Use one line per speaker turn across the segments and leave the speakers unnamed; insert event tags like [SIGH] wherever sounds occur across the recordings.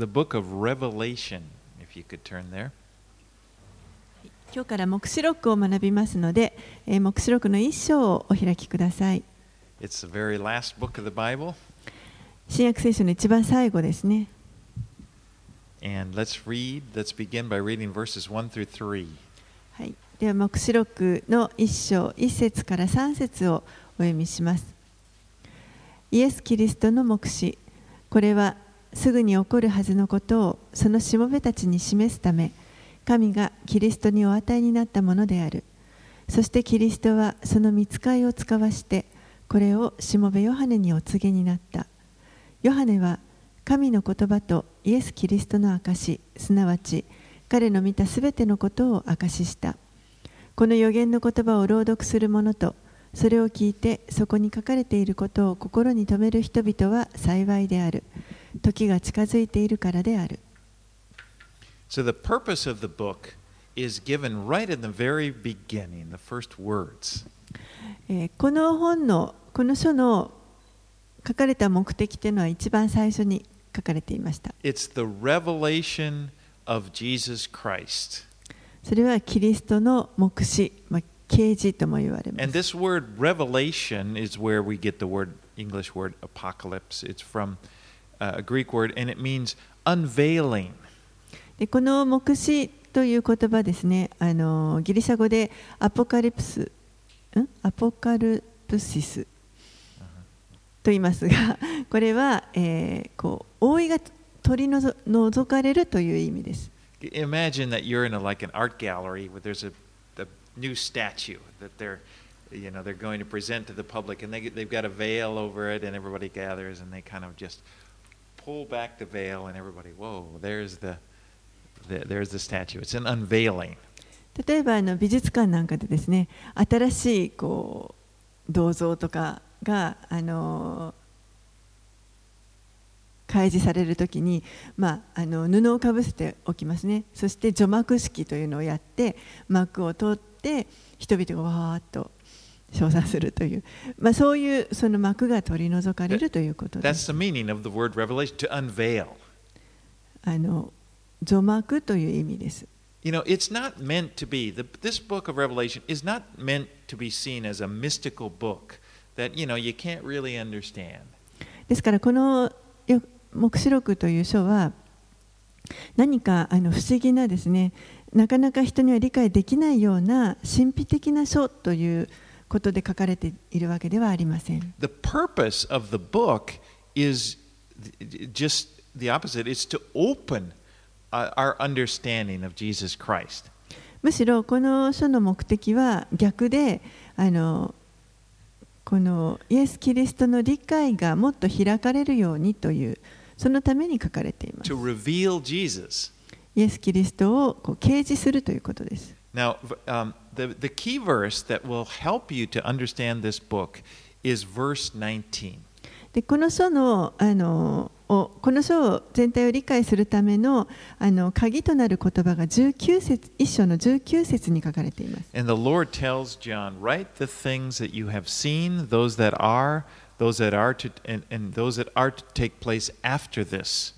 the book of Revelation, if you could turn there.
今日から黙示録を学びますので、えー、黙示録の一章をお開きください。
It's the very last book of the Bible.
新約聖書の一番最後ですね。
And let's read, let's begin by reading verses 1 through 3.
はい、では黙示録の一章一節から三節をお読みします。イエス・キリストの黙示これはすぐに起こるはずのことをそのしもべたちに示すため神がキリストにお与えになったものである。そしてキリストはその見つかいを使わしてこれをしもべヨハネにお告げになった。ヨハネは神の言葉とイエス・キリストの証すなわち彼の見たすべてのことを証しした。この予言の言葉を朗読する者とそれを聞いてそこに書かれていることを心に留める人々は幸いである時が近づいているからである
So the purpose of the book is given right in the very beginning, the first words.
えーこの本のこの書の書かれた目的というのは一番最初に書かれていました
It's the revelation of Jesus Christ.
それはキリストの目視、まあ、啓示とも言われます。でこの目視という言葉ですね、あのギリシャ語でアポカリプス、ん？アポカルプシスと言いますが、[LAUGHS] これは、えー、こう覆いが取り除かれるという意味です。
New statue that they're you know they're going to present to the public and they, they've got a veil over it and everybody gathers and they kind of just pull back the veil and everybody whoa there's the, the there's the statue it's an unveiling
例えばあの美術館なんかでですね新しいこう銅像とかがあの開示されるときに、まあ、あの布をかぶせておきますねそして除幕式というのをやって幕を取って人々がわーっと称賛するという、まあ、そういうその幕が取り除かれるということです
that's the meaning of the word revelation to unveil
あの除幕という意味です
You know, it's not meant to be, the, this book of Revelation is not meant to be seen as a mystical book that, you know, you can't really understand.
ですからこのよ黙示録という書は何かあの不思議なですねなかなか人には理解できないような神秘的な書ということで書かれているわけではありません。
The purpose of the book is just the opposite it's to open uh, our understanding of Jesus Christ.
むしろこの書の目的は逆であのこのイエス・キリストの理解がもっと開かれるようにというそのために書かれています
To。reveal Jesus.
イエス・キリストをこう掲示するということです。
Now, um, the, the key verse that will help you to understand this book is verse 19.
でこの書のあのをこの書を全体を理解するためのあの鍵となる言葉が19節一章の19節に書かれています。
And the Lord tells John, write the things that you have seen, those that are, those that are to, and, and those that are to take place after this.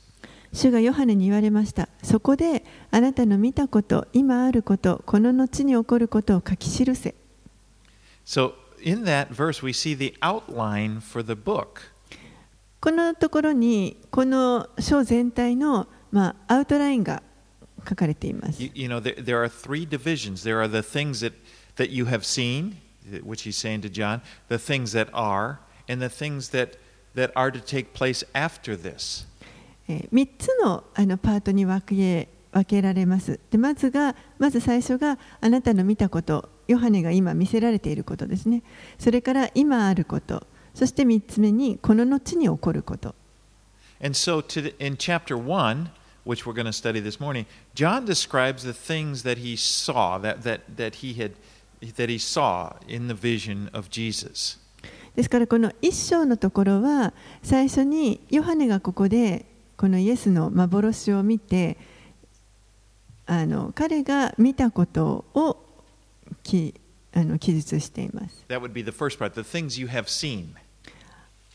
主がヨハネに言われました。そこであなたの見たこと、今あること、この後に起こることを書き記せ。
So in that verse, we see the outline for the book.
このところにこの書全体の、まあ、アウトラインが書かれています。
You, you know, there, there are three divisions. There are the things that, that you have seen, which he's saying to John, the things that are, and the things that, that are to take place after this.
え3つのあのパートに分け分けられますでまずがまず最初があなたの見たことヨハネが今見せられていることですねそれから今あることそして3つ目にこの後に起こること
And so to the, in chapter 1, which we're going to study this morning, John describes the things that he saw, that, that, that, he, had, that he saw in the vision of Jesus.
ですからこの一章のところは最初にヨハネがここでこのイエスの幻を見てあの彼が見たことをきあの記述しています。
That would be the first part, the things you have seen.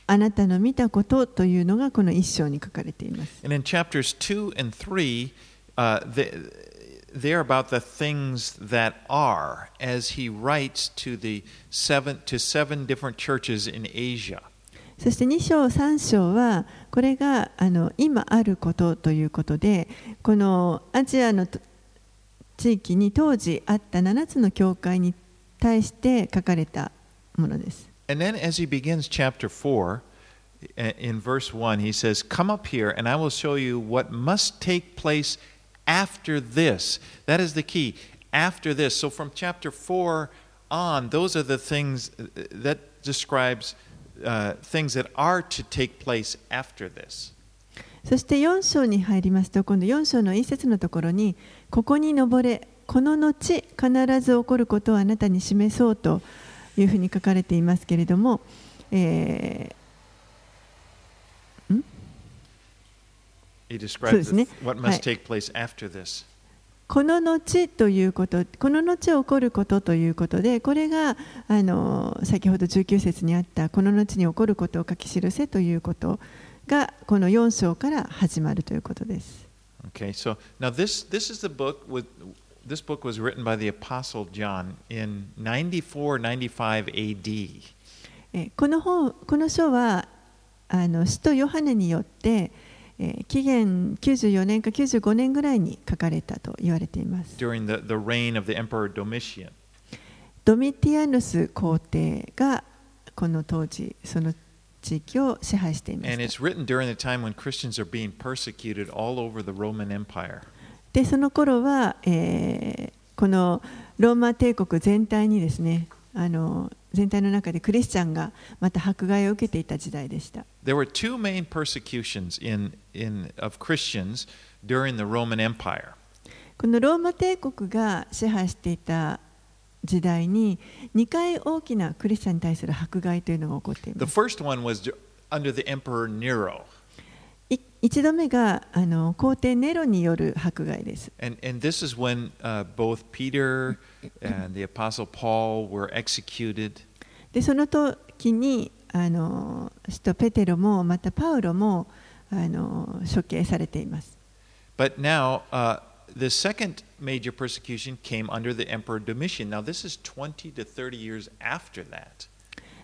あなたの見たことというのがこの一章に書かれています。
And in chapters 2 and 3, uh, they, they're about the things that are, as he writes to, the seven, to seven different churches in Asia.
そして2章3章はこれがあの今あることということでこのアジアのと地域に当時あった7つの教会に対して書かれたものです。
And then as he begins chapter 4, i- in verse 1, he says, Come up here, and I will show you what must take place after this. That is the key. After this. So from chapter 4 on, those are the things that describes
そして4章に入りますと、今度4章の一節のところに、ここに登れ、この後、必ず起こることをあなたに示そうというふうに書かれていますけれども、え
ー、
そうですね。ーこの後ということこの後起こることということでこれがあの先ほど19節にあったこの後に起こることを書き記せということがこの4章から始まるということです。
Okay, so now this this is the book with this book was written by the apostle John in 94 95 AD.
えーこの本この書はあの使徒ヨハネによって、えー、紀元94年か95年ぐらいに書かれたと言われています。ドミティアヌス皇帝がこの当時、その地域を支配しています。で、その頃は、えー、このローマ帝国全体にですね、あの全体の中でクリスチャンがまた迫害を受けていた時代でした。
There were two main persecutions in, in, of Christians during the Roman Empire.
このローマ帝国が支配していた時代に2回大きなクリスチャンに対する迫害というのが起こってい
The
ます。
first one was under the Emperor Nero.
い一度目があの皇帝ネロによる迫害です。
And, and this is when uh, both Peter and the Apostle Paul were executed.
でその時にあの使徒ペテロもまたパウロもあの処刑されています。
But now, uh, the second major persecution came under the Emperor Domitian. Now, this is 20 to 30 years after that.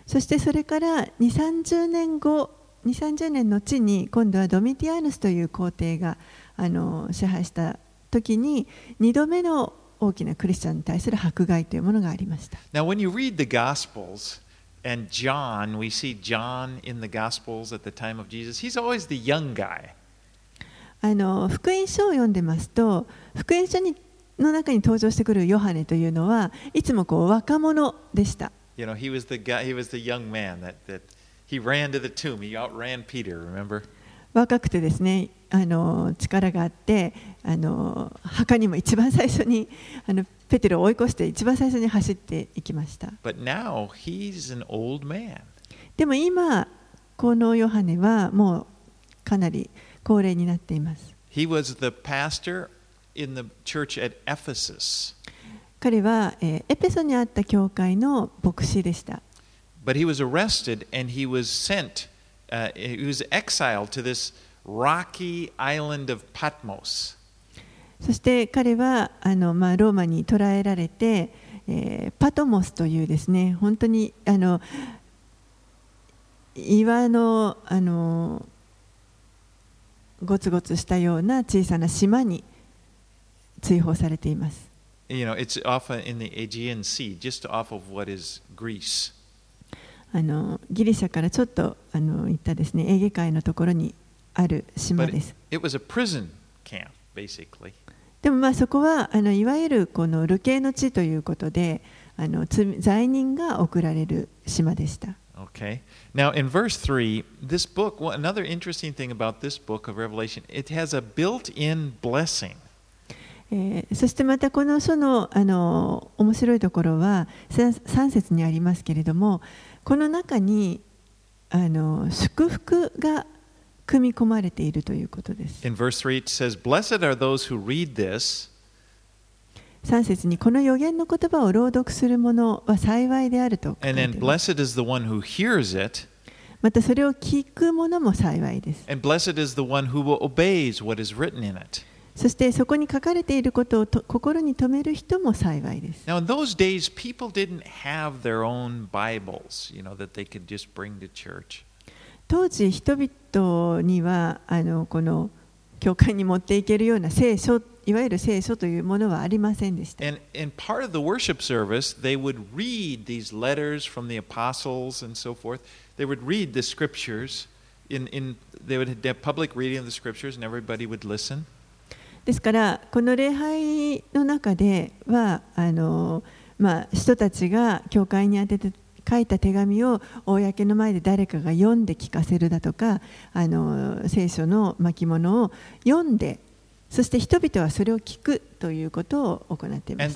そしてそれから2、30年後、2、30年の後に今度はドミティアヌスという皇帝があの支配した時に2度目の大きなクリスチャンに対する迫害というものがありました。
Now, when you read the Gospels and John, we see John in the Gospels at the time of Jesus, he's always the young guy.
あの福音書を読んでますと福音書にの中に登場してくるヨハネというのはいつもこう若者でした。
You know, he was the guy, he was the young man that, that he ran to the tomb. He outran Peter, remember?
若くてですねあの力があってあの墓にも一番最初にあのペテロを追い越して一番最初に走っていきました
But now he's an old man.
でも今このヨハネはもうかなり高齢になっています
He was the pastor in the church at Ephesus.
彼は、えーエペソにあった教会の牧師でした
But he was arrested and he was sent, uh, he was exiled to this rocky island of Patmos.
そして彼はあの、まあ、ローマに捕らえられて、えーパトモスというですね本当にあの岩のあのゴツゴツしたような小さな島に追放されています。
You know, it's off in the Aegean Sea, just off of what is Greece.
あのギリシャからちょっとあの行ったですねエーゲ海のところにある島です
it, it was a prison camp, basically.
でもまあそこはあのいわゆるこの流刑の地ということであの罪罪人が送られる島でした。
Okay. Now, in verse 3, this book, well, another interesting thing about this book of Revelation, it has a built in blessing.
えーそしてまたこの書のあの面白いところは3節にありますけれどもこの中にあの祝福が組み込まれているということです。
In verse 3, it says, Blessed are those who read this
3節にこの予言の言葉を朗読する者は幸いであると
And
れ
then blessed is the one who hears it,
またそれを聞く者も幸いです。
And blessed is the one who obeys what is written in it.
そしてそこに書かれていることをと心に留める人も幸いです。
Now, in those days, people didn't have their own Bibles, you know, that they could just bring to church.
当時人々にはあのこの教会に持っていけるような聖書いわゆる聖書というものはありませんでした。
And in part of the worship service, they would read these letters from the apostles and so forth. They would read the scriptures. In, in, they would have public reading of the scriptures, and everybody would listen.
ですからこの礼拝の中ではあの、まあ、人たちが教会に宛てて書いた手紙を公の前で誰かが読んで聞かせるだとかあの聖書の巻物を読んでそして人々はそれを聞くということを行っています。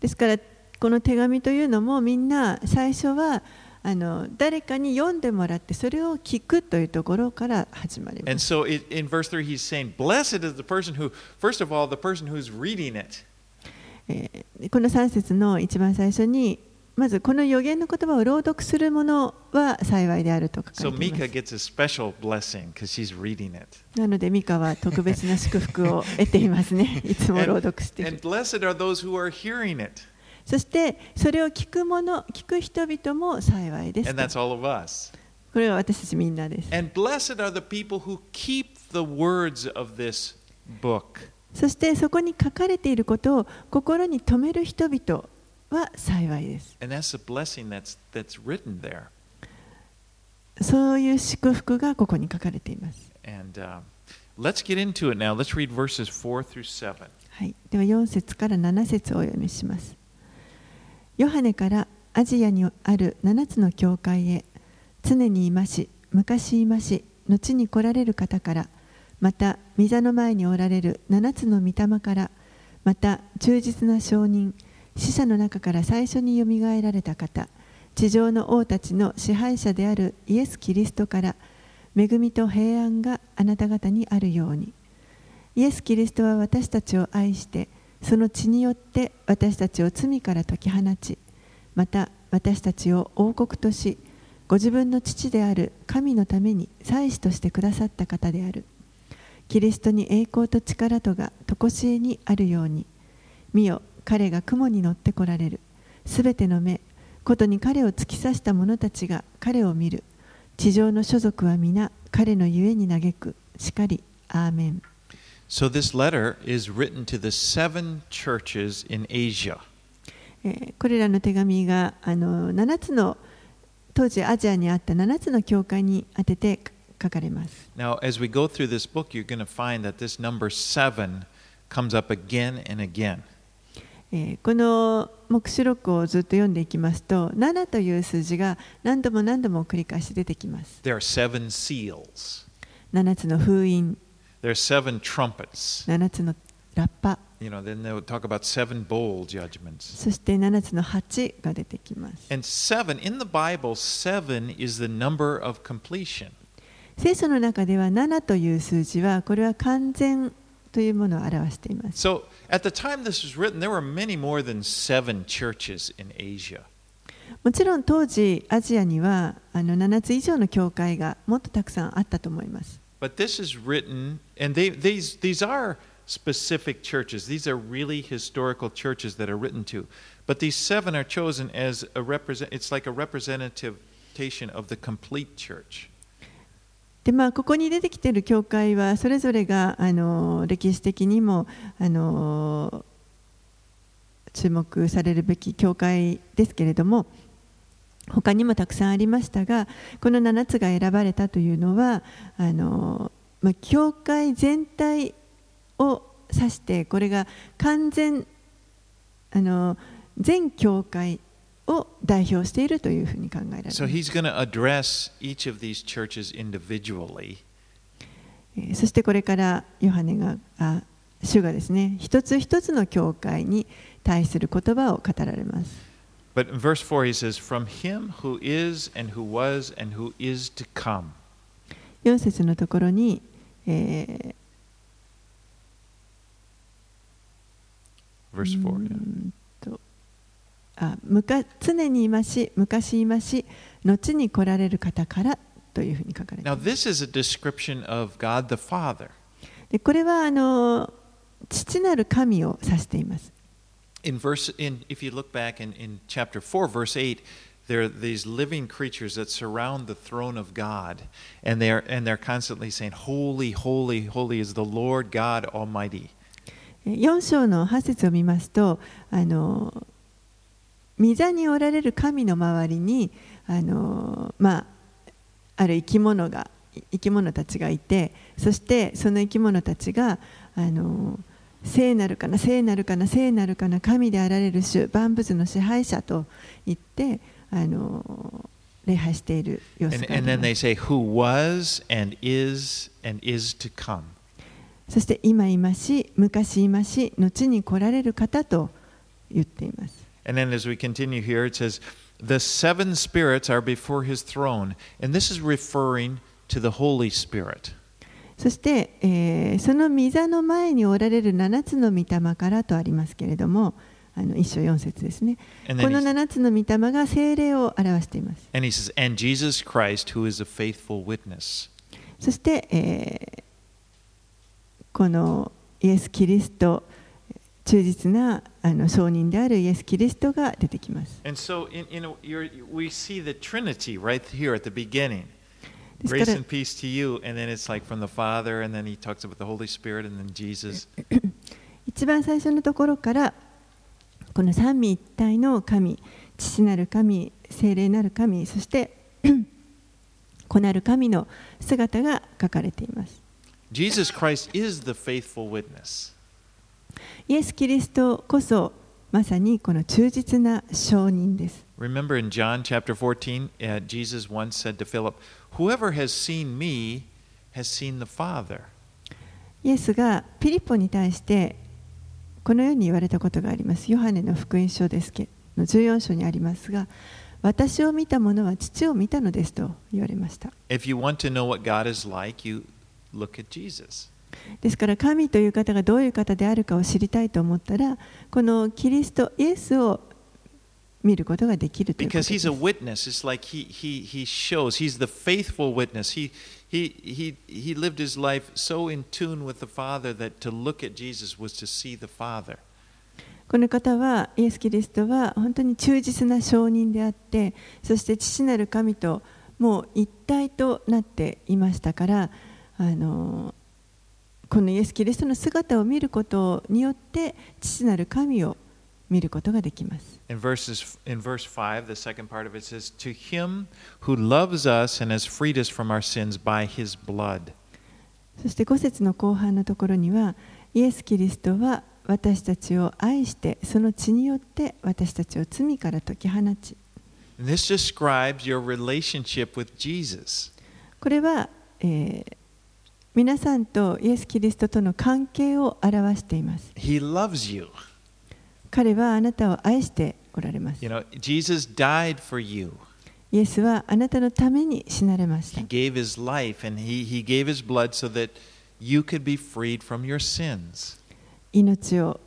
ですから、この手紙というのもみんな最初は。あの誰かに読んでもらってそれを聞くというところから始まります。この3節の一番最初に、まずこの予言の言葉を朗読するものは幸いであると書かて。なので、ミカは特別な祝福を得ていますね。[LAUGHS] いつも朗読している。
す
そしてそれを聞く者、聞く人々も幸いです。これは私たちみんなです。そしてそこに書かれていることを心に留める人々は幸いです。そういう祝福がここに書かれています。はい、では4節から7節をお読みします。ヨハネからアジアにある7つの教会へ常にいまし、昔いまし、後に来られる方から、また御座の前におられる7つの御霊から、また忠実な証人、死者の中から最初によみがえられた方、地上の王たちの支配者であるイエス・キリストから、恵みと平安があなた方にあるように。イエス・キリストは私たちを愛してその血によって私たちを罪から解き放ちまた私たちを王国としご自分の父である神のために祭司としてくださった方である。キリストに栄光と力とが常しえにあるように見よ彼が雲に乗ってこられる。すべての目ことに彼を突き刺した者たちが彼を見る。地上の所属は皆彼のゆえに嘆く。しかりアーメン。
So this letter is written to the seven churches in Asia.
えーこれらの手紙があの7つの当時アジアにあった7つの教会に宛てて書かれます。
Now, as we go through this book, you're going to find that this number seven comes up again and again.
えーこの黙示録をずっと読んでいきますと7という数字が何度も何度も繰り返し出てきます。
There are seven seals.
7つの封印、
There are seven trumpets.
7つのラッパ、
You know, then they'll talk about seven bowl judgments.
そして7つの鉢が出てきます。
And seven, in the Bible, seven is the number of completion.
聖書の中では7という数字はこれは完全というものを表しています。
So at the time this was written, there were many more than seven churches in Asia.
もちろん当時アジアにはあの7つ以上の教会がもっとたくさんあったと思います。
But this is written, and they, these, these are specific churches. These are really historical churches that are written to. But these seven are chosen as a represent. It's like a representation of the complete church.
でまあ、ここに出てきている教会はそれぞれがあの歴史的にもあの注目されるべき教会ですけれども 他にもたくさんありましたがこの7つが選ばれたというのはあの、まあ、教会全体を指してこれが完全あの全教会を代表しているというふうに考えられます
So。he's going to address each of these churches individually.
えーそしてこれからヨハネがあ主がですね一つ一つの教会に対する言葉を語られます。
But in verse 4, he says, From him who is, and who was, and who is to come.
4節のところに、えー
verse 4. yeah.
うんとあむか常にいまし、昔いまし、後に来られる方からというふうに書かれてい
Now,
ます
this is a description of God the Father.
でこれはあの父なる神を指しています。
In verse, in if you look back in, in chapter 4, verse 8, there are these living creatures that surround the throne of God, and they're and they're constantly saying, Holy, holy, holy is the Lord God Almighty.
4章の8節を見ますと、あの御座におられる神の周りにあの、まあ、ある生き物が生き物たちがいてそしてその生き物たちがあの聖なるかな聖なるかな聖なるかな神であられる主万物の支配者と言ってあの礼拝している様子
And,
が
and then
ま
they
す
say, Who was and is and is to come.
そして今いまし昔いまし後に来られる方と言っています
And then as we continue here, it says, The seven spirits are before his throne. And this is referring to the Holy Spirit.
そして、えー、その御座の前におられる7つの御霊からとありますけれども、あの一章4節ですね。この7つの御霊が精霊を表しています。
Says, Christ,
そして、えー、このイエス・キリスト、忠実なあの証人であるイエス・キリストが出てきます。
Grace
ら
and peace to you. And then it's like from the Father, and then he talks about the Holy Spirit, and then Jesus.
一番最初のところからこの三位一体の神父なる神聖霊なる神そして子なる神の姿が書かれています
Jesus Christ is the faithful witness.
イエス・キリストこそまさにこの忠実な証人です
Remember in John chapter 14, uh, Jesus once said to Philip, Whoever has seen me has seen the Father.
イエスがピリポに対してこのように言われたことがありますヨハネの福音書ですけの14章にありますが私を見た者は父を見たのですと言われました
If you want to know what God is like, you look at Jesus.
ですから神という方がどういう方であるかを知りたいと思ったらこのキリストイエスを見ることができるこ。の方はイエス・キリストは本当に忠実な証人であってそして父なる神ともう一体となっていましたからあの。このイエス・キリストの姿を見ることによって父なる神を見ることができます。
In, verses, in verse 5, the second part of it says, To him who loves us and has freed us from our sins by his blood.
そして5節の後半のところにはイエス・キリストは私たちを愛してその血によって私たちを罪から解き放ち
this describes your relationship with Jesus.
これは、えー皆さんとイエス・キリストとの関係を表しています
He loves you.
彼はあなたを愛しておられます
You know, Jesus died for you.
イエスはあなたのために死なれました
He gave his life and he, he gave his blood so that you could be freed from your sins.
命を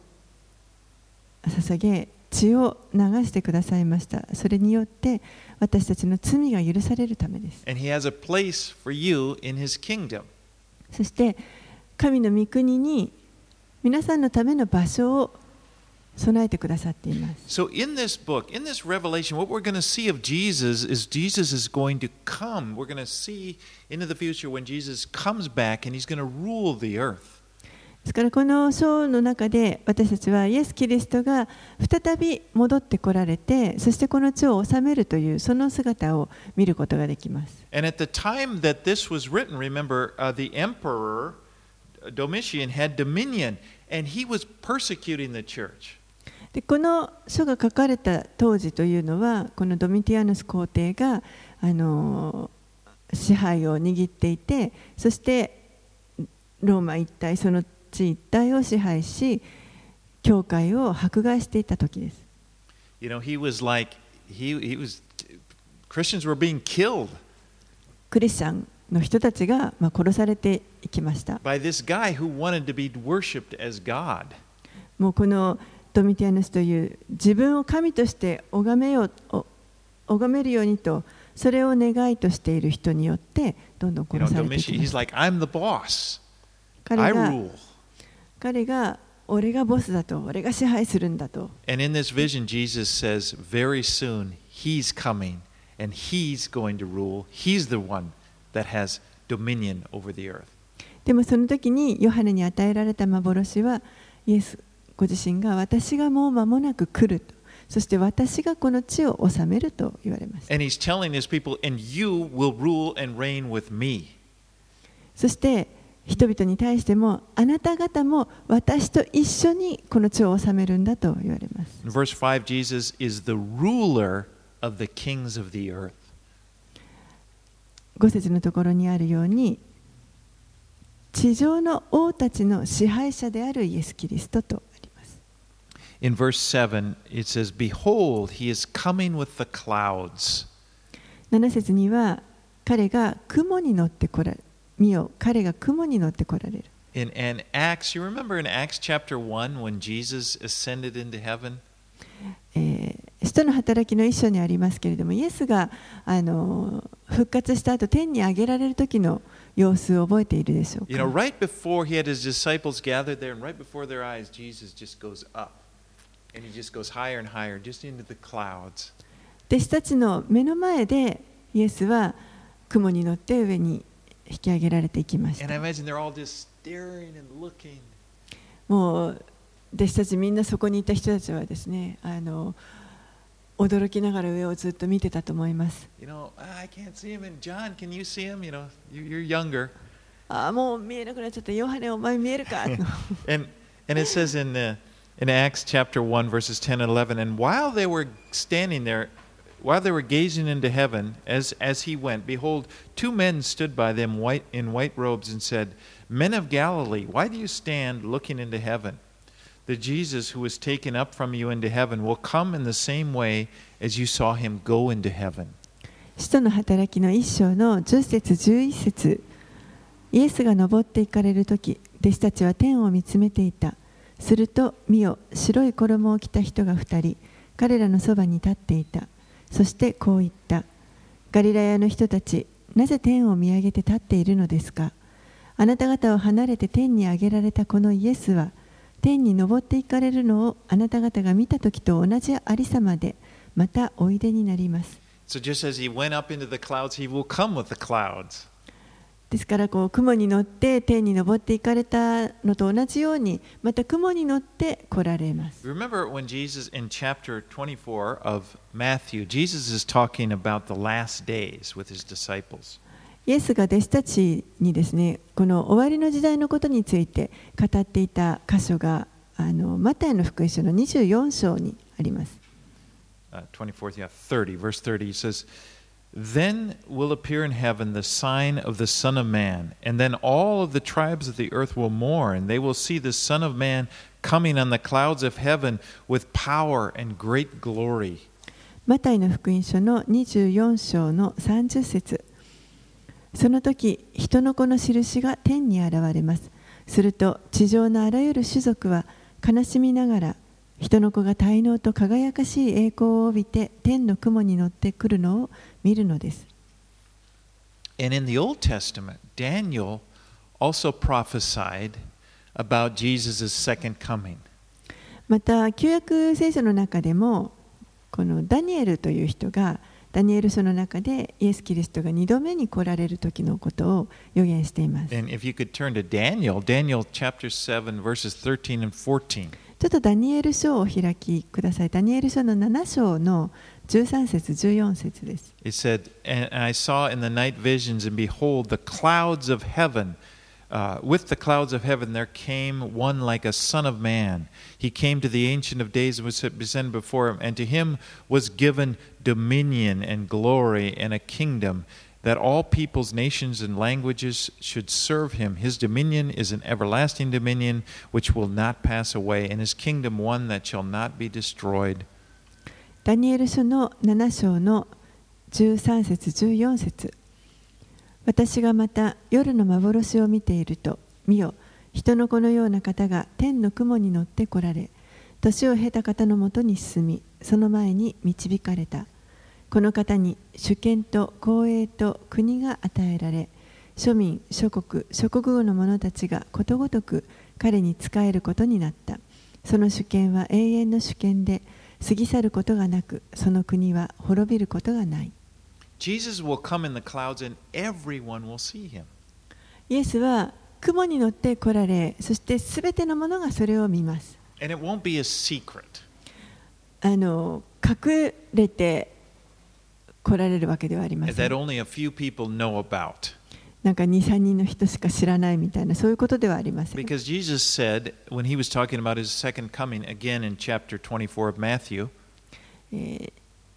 捧げ血を流してくださいましたそれによって私たちの罪が許されるためです
And he has a place for you in his kingdom.
そして神の御国に皆さんのための場所を備えてくださっています。
So, in this book, in this revelation, what we're going to see of Jesus is Jesus is going to come. We're going to see into the future when Jesus comes back and he's going to rule the earth.
ですからこの章の中で私たちはイエス・キリストが再び戻ってこられてそしてこの地を治めるというその姿を見ることができます。
And at the time that this was written, remember, uh, the emperor Domitian had dominion and he was persecuting the church.
でこの書が書かれた当時というのはこのドミティアヌス皇帝があの支配を握っていてそしてローマ一帯その地一帯を支配し教会を迫害していた時です。
You know, he was like, he, he was, Christians were being killed
クリスチャンの人たちが、まあ、殺されていきました。
by this guy who wanted to be worshipped as God.
もうこのドミティアヌスという自分を神として拝めようお拝めるようにとそれを願いとしている人によってどんどん殺されていきま
he's
す
like, I'm the boss.
彼
I
が
rule.
彼が俺がボスだと、俺が支配するんだと。え、こその時にヨハネに与えられた幻は、イエスご自身が私がもう間もなく来ると。そして私がこの地を治めると言われま
す。People,
そして、人々に対してもあなた方も私と一緒にこの地を治めるんだと言われます
verse 5, Jesus is the ruler of the kings of the earth.
5節のところにあるように地上の王たちの支配者であるイエス・キリストとあります
In verse 7, it says, Behold, he is coming with the clouds.
7節には彼が雲に乗ってこられ見よ彼が雲に乗ってこられる
In, in Acts, you remember in Acts chapter 1 when Jesus ascended into heaven?
えー使徒の働きの一章にありますけれどもイエスがあの復活した後天に上げられる時の様子を覚えているでしょう
You know,
か
right before he had his disciples gathered there, and right before their eyes, Jesus just goes up. And he just goes higher and higher, just into the clouds.
弟子たちの目の前でイエスは雲に乗って上に引き上げられていきました.もう弟子たちみんなそこにいた人たちはですねあの驚きながら上をずっと見てたと思います
You know, "Ah, I can't see him. And John, can you see him? You know, you- you're younger.
ああもう見えなくなっちゃったヨハネお前見えるか
And, and it says in, uh, in Acts chapter 1, verses 10 and 11, and while they were standing there, while they were gazing into heaven, as, as he went, behold, two men stood by them white, in white robes and said, Men of Galilee, why do you stand looking into heaven? The Jesus who was taken up from you into heaven will come in the same way as you saw him go into heaven.
使徒の働きの一章の10節11節イエスが登っていかれる時弟子たちは天を見つめていたすると見よ白い衣を着た人が2人彼らのそばに立っていた そしてこう言った。ガリラヤの人たちなぜ天を見上げて立っているのですか？あなた方を離れて天に上げられたこのイエスは天に登っていかれるのをあなた方が見た時と同じありさまでまたおいでになります。
So just as he went up into the clouds, he will come with the clouds.
ですからこう雲に乗って天に登っていかれたのと同じようにまた雲に乗って来られます
Remember when Jesus, in chapter 24 of Matthew, Jesus is talking about the last days with his disciples.
イエスが弟子たちにですねこの終わりの時代のことについて語っていた箇所があのマタイの福音書の24章にあります
Uh, 24th, yeah, 30, verse 30, says, Then will appear in heaven the sign of the Son of Man, and then all of the tribes of the earth will mourn, and they will see the Son of Man coming on the clouds of heaven with power and great glory.
マタイの福音書の24章の30節その時人の子の印が天に現れますすると地上のあらゆる種族は悲しみながら 人の子が滞納と輝かしい栄光を帯びて天の雲に乗ってくるのを見るのです
And in the Old Testament, Daniel also prophesied about Jesus' second coming.
また旧約聖書の中でもこのダニエルという人がダニエル書の中でイエス・キリストが2度目に来られる時のことを予言しています。
And if you could turn to Daniel, Daniel chapter 7, verses 13 and 14.
ちょっとダニエル書をお開きください。ダニエル書の7章の13節14節です。
It said, And I saw in the night visions, and behold, the clouds of heaven. Uh, with the clouds of heaven there came one like a son of man. He came to the Ancient of Days and was descended before him, and to him was given dominion and glory and a kingdom, That all peoples, nations, and languages should serve him. His dominion is an everlasting dominion which will not pass away, and his kingdom one that shall not be destroyed.
ダニエル書の7章の13節14節私がまた夜の幻を見ていると見よ人の子のような方が天の雲に乗って来られ年を経た方のもとに進みその前に導かれたこの方に主権と公営と国が与えられ庶民諸国諸国語の者たちがことごとく彼に仕えることになったその主権は永遠の主権で過ぎ去ることがなくその国は滅びることがない
Jesus will come in the clouds and everyone will see him.
イエスは雲に乗って来られそしてすべてのものがそれを見ます
And it won't be a secret.
あの隠れて来られるわけではありません。なんか2、3人の人しか知らないみたいな、そういうことではありません。
Coming, Matthew,
え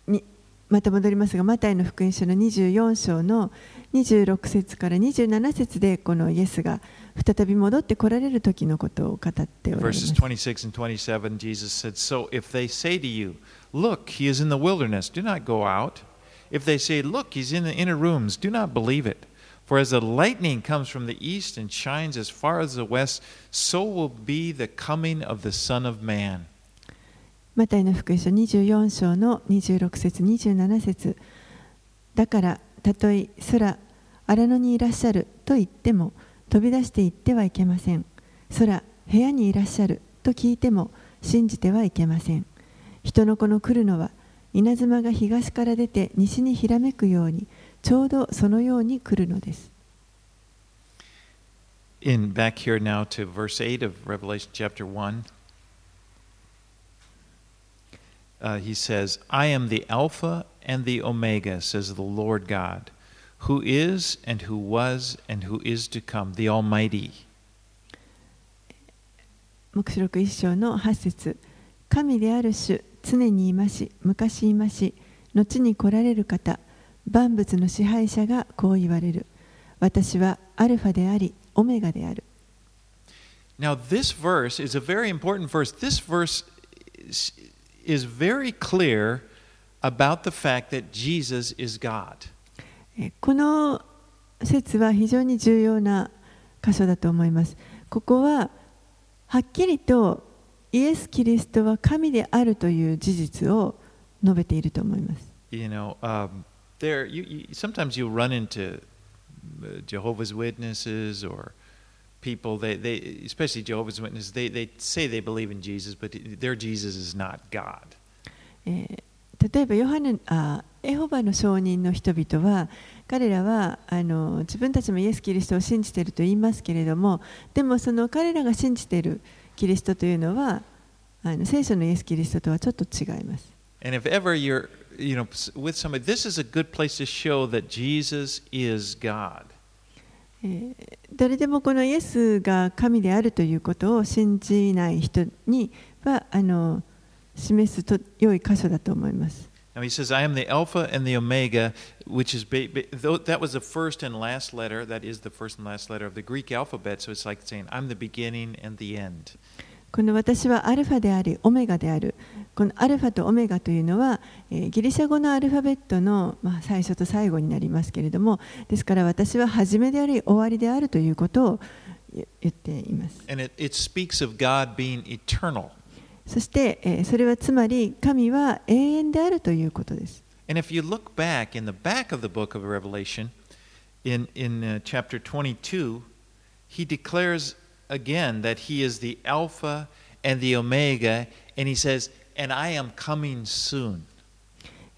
ー、また戻りますが、マタイの福音書の24章の26節から27節で、このイエスが再び戻って来られる時のことを語っております。
Verses 26 and 27, Jesus said, So if they say to you, Look, he is in the wilderness, do not go out. If they say, Look, he's in the inner rooms, do not believe it. For as the lightning comes from the east and shines as far as the west, so will be the coming of the Son of Man.
マタイの福音書24章の26節27節だからたとえ空荒野にいらっしゃると言っても飛び出して行ってはいけません空部屋にいらっしゃると聞いても信じてはいけません人の子の来るのは稲妻が東から出て西にひらめくようにちょうどそのように来るのです
In back here now to verse 8 of Revelation chapter 1, uh, he says, I am the Alpha and the Omega, says the Lord God, who is and who was and who is to come, the Almighty.
黙示録一章の8節神である主常にいまし昔いまし後に来られる方万物の支配者がこう言われる私はアルファでありオメガである
Now, this verse is a very important verse. This verse is, very clear about the fact that Jesus is God.
えこの説は非常に重要な箇所だと思いますここははっきりとイエス・キリストは神であるという事実を述べていると思います
You know, um, there you, you sometimes you run into uh, Jehovah's Witnesses or people they, they especially Jehovah's Witnesses they, they say they believe in Jesus, but their Jesus is not God.
えー例えばヨハネあエホバの証人の人々は彼らはあの自分たちもイエス・キリストを信じていると言いますけれどもでもその彼らが信じているキリストというのはあの聖書のイエス・キリストとはちょっと違います。
And if ever you're you know with somebody, this is a good place to show that Jesus is God.
えー誰でもこのイエスが神であるということを信じない人にはあの示すと良い箇所だと思います。
Now he says, I am the Alpha and the Omega, which is, ba- ba- though that was the first and last letter, that is the first and last letter of the Greek alphabet, so it's like saying, I'm the beginning and the end.
この私はアルファでありオメガであるこのアルファとオメガというのは、えーギリシャ語のアルファベットの、まあ、最初と最後になりますけれどもですから私は初めであり終わりであるということを言言っています
And it, it speaks of God being eternal.
そして、えーそれはつまり神は永遠であるということです
And if you look back in the back of the book of Revelation, in, in uh, chapter 22, he declares again that he is the Alpha and the Omega, and he says, And I am coming soon.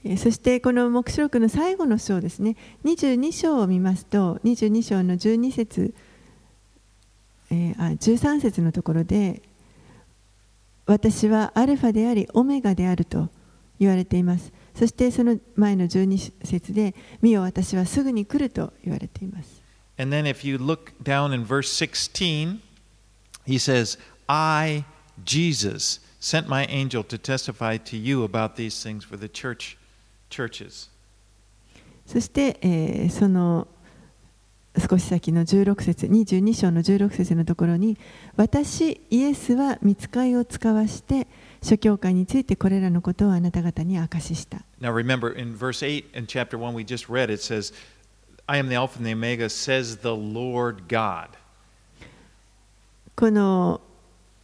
えーそしてこの黙示録の最後の章ですね22章を見ますと22章の12節、えーあ13節のところで私はアルファでありオメガであると言われていますそしてその前の12節で見よ私はすぐに来ると言われています
And then if you look down in verse 16, he says, I, Jesus, sent my angel to testify to you about these things for the church churches.
そして、えーその少し先の16節22章の16節のところに私イエスは見つかいを使わして諸教会についてこれらのことをあなた方に証しした
Now remember, in verse 8 in chapter 1 we just read, it says, I am the Alpha and the Omega, says the Lord God.
この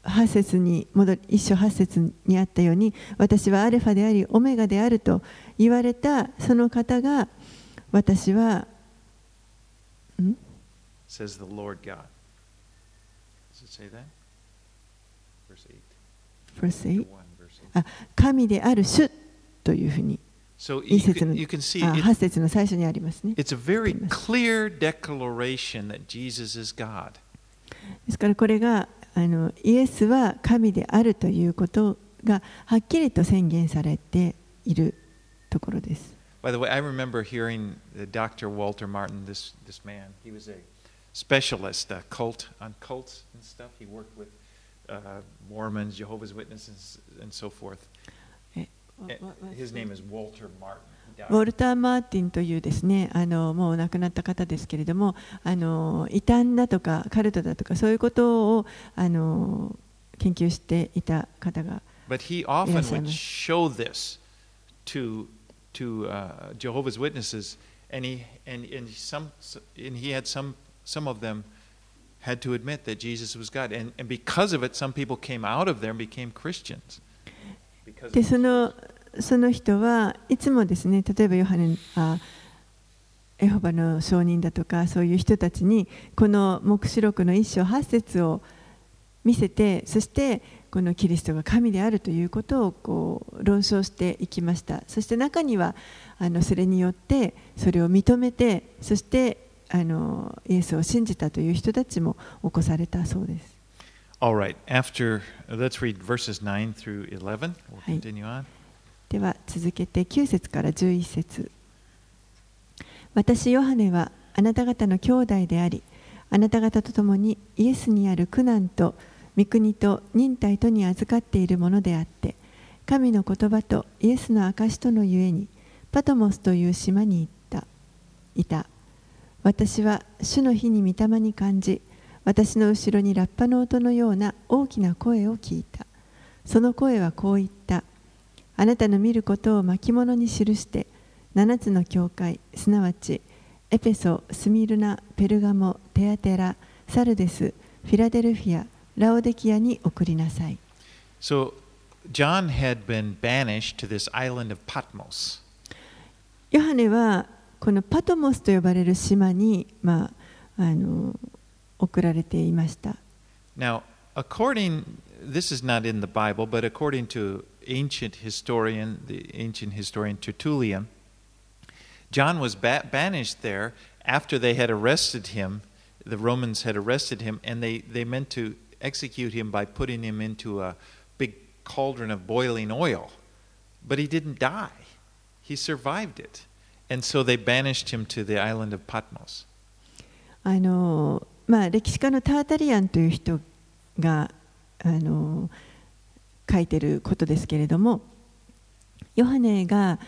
8節に戻り一章8節にあったように私はアルファでありオメガであると言われたその方が私はん
says the Lord God. Does it say that? Verse 8.
Verse 8
1, verse 8.
あ神である主というふうに
So
一
you
節
can,
の
you can see
あ
it,
8節の最初にありますね。
it's a very clear declaration that Jesus is God.
ですからこれがあのイエスは神であるということがはっきりと宣言されているところです。
By the way, I remember hearing the Dr. Walter Martin, this, this man. He was a specialist, a cult on cults and stuff. He worked with uh, Mormons, Jehovah's Witnesses, and so forth.
え
And His name is Walter Martin. He
ウ
died.
ォルター・マーティンというですねあのもう亡くなった方ですけれどもあの異端だとかカルトだとかそういうことをあの研究していた方が
But he often
Yes,
would
Emma.
show this to to uh, Jehovah's Witnesses, and he and, and some and he had some some of them had to admit that Jesus was God, and, and because of it, some people came out of there and became Christians.
でそのその人はいつもですね例えばヨハネあエホバの証人だとかそういう人たちにこの黙示録の一章八節を見せてそしてこのキリストが神であるということをこう論証していきました。そして中にはあのそれによってそれを認めてそしてあのイエスを信じたという人たちも起こされたそうです。
all right, after let's read verses nine through eleven. We'll
Hi.
continue on.
では続けて9節から11節私ヨハネはあなた方の兄弟でありあなた方と共にイエスにある苦難と御国と忍耐とに預かっているものであって神の言葉とイエスの証とのゆえにパトモスという島に行ったいた私は主の日に御霊に感じ私の後ろにラッパの音のような大きな声を聞いたその声はこう言ったあなたの見ることを巻物に記して7つの教会すなわちエペソ、スミルナ、ペルガモ、テアテラ、サルデス、フィラデルフィア、ラオデキアに送りなさい。
So John had been banished to this island of Patmos.
ヨハネはこのパトモスと呼ばれる島に、まあ、あの送られていました。
Now, according, this is not in the Bible, but according to ancient historian, the ancient historian Tertullian, John was ba- banished there after they had arrested him. The Romans had arrested him, and they, they meant to execute him by putting him into a big cauldron of boiling oil. But he didn't die, he survived it. And so they banished him to the island of Patmos.
あのまあ、歴史家のタータリアンという人があの書いてることですけれどもヨハネが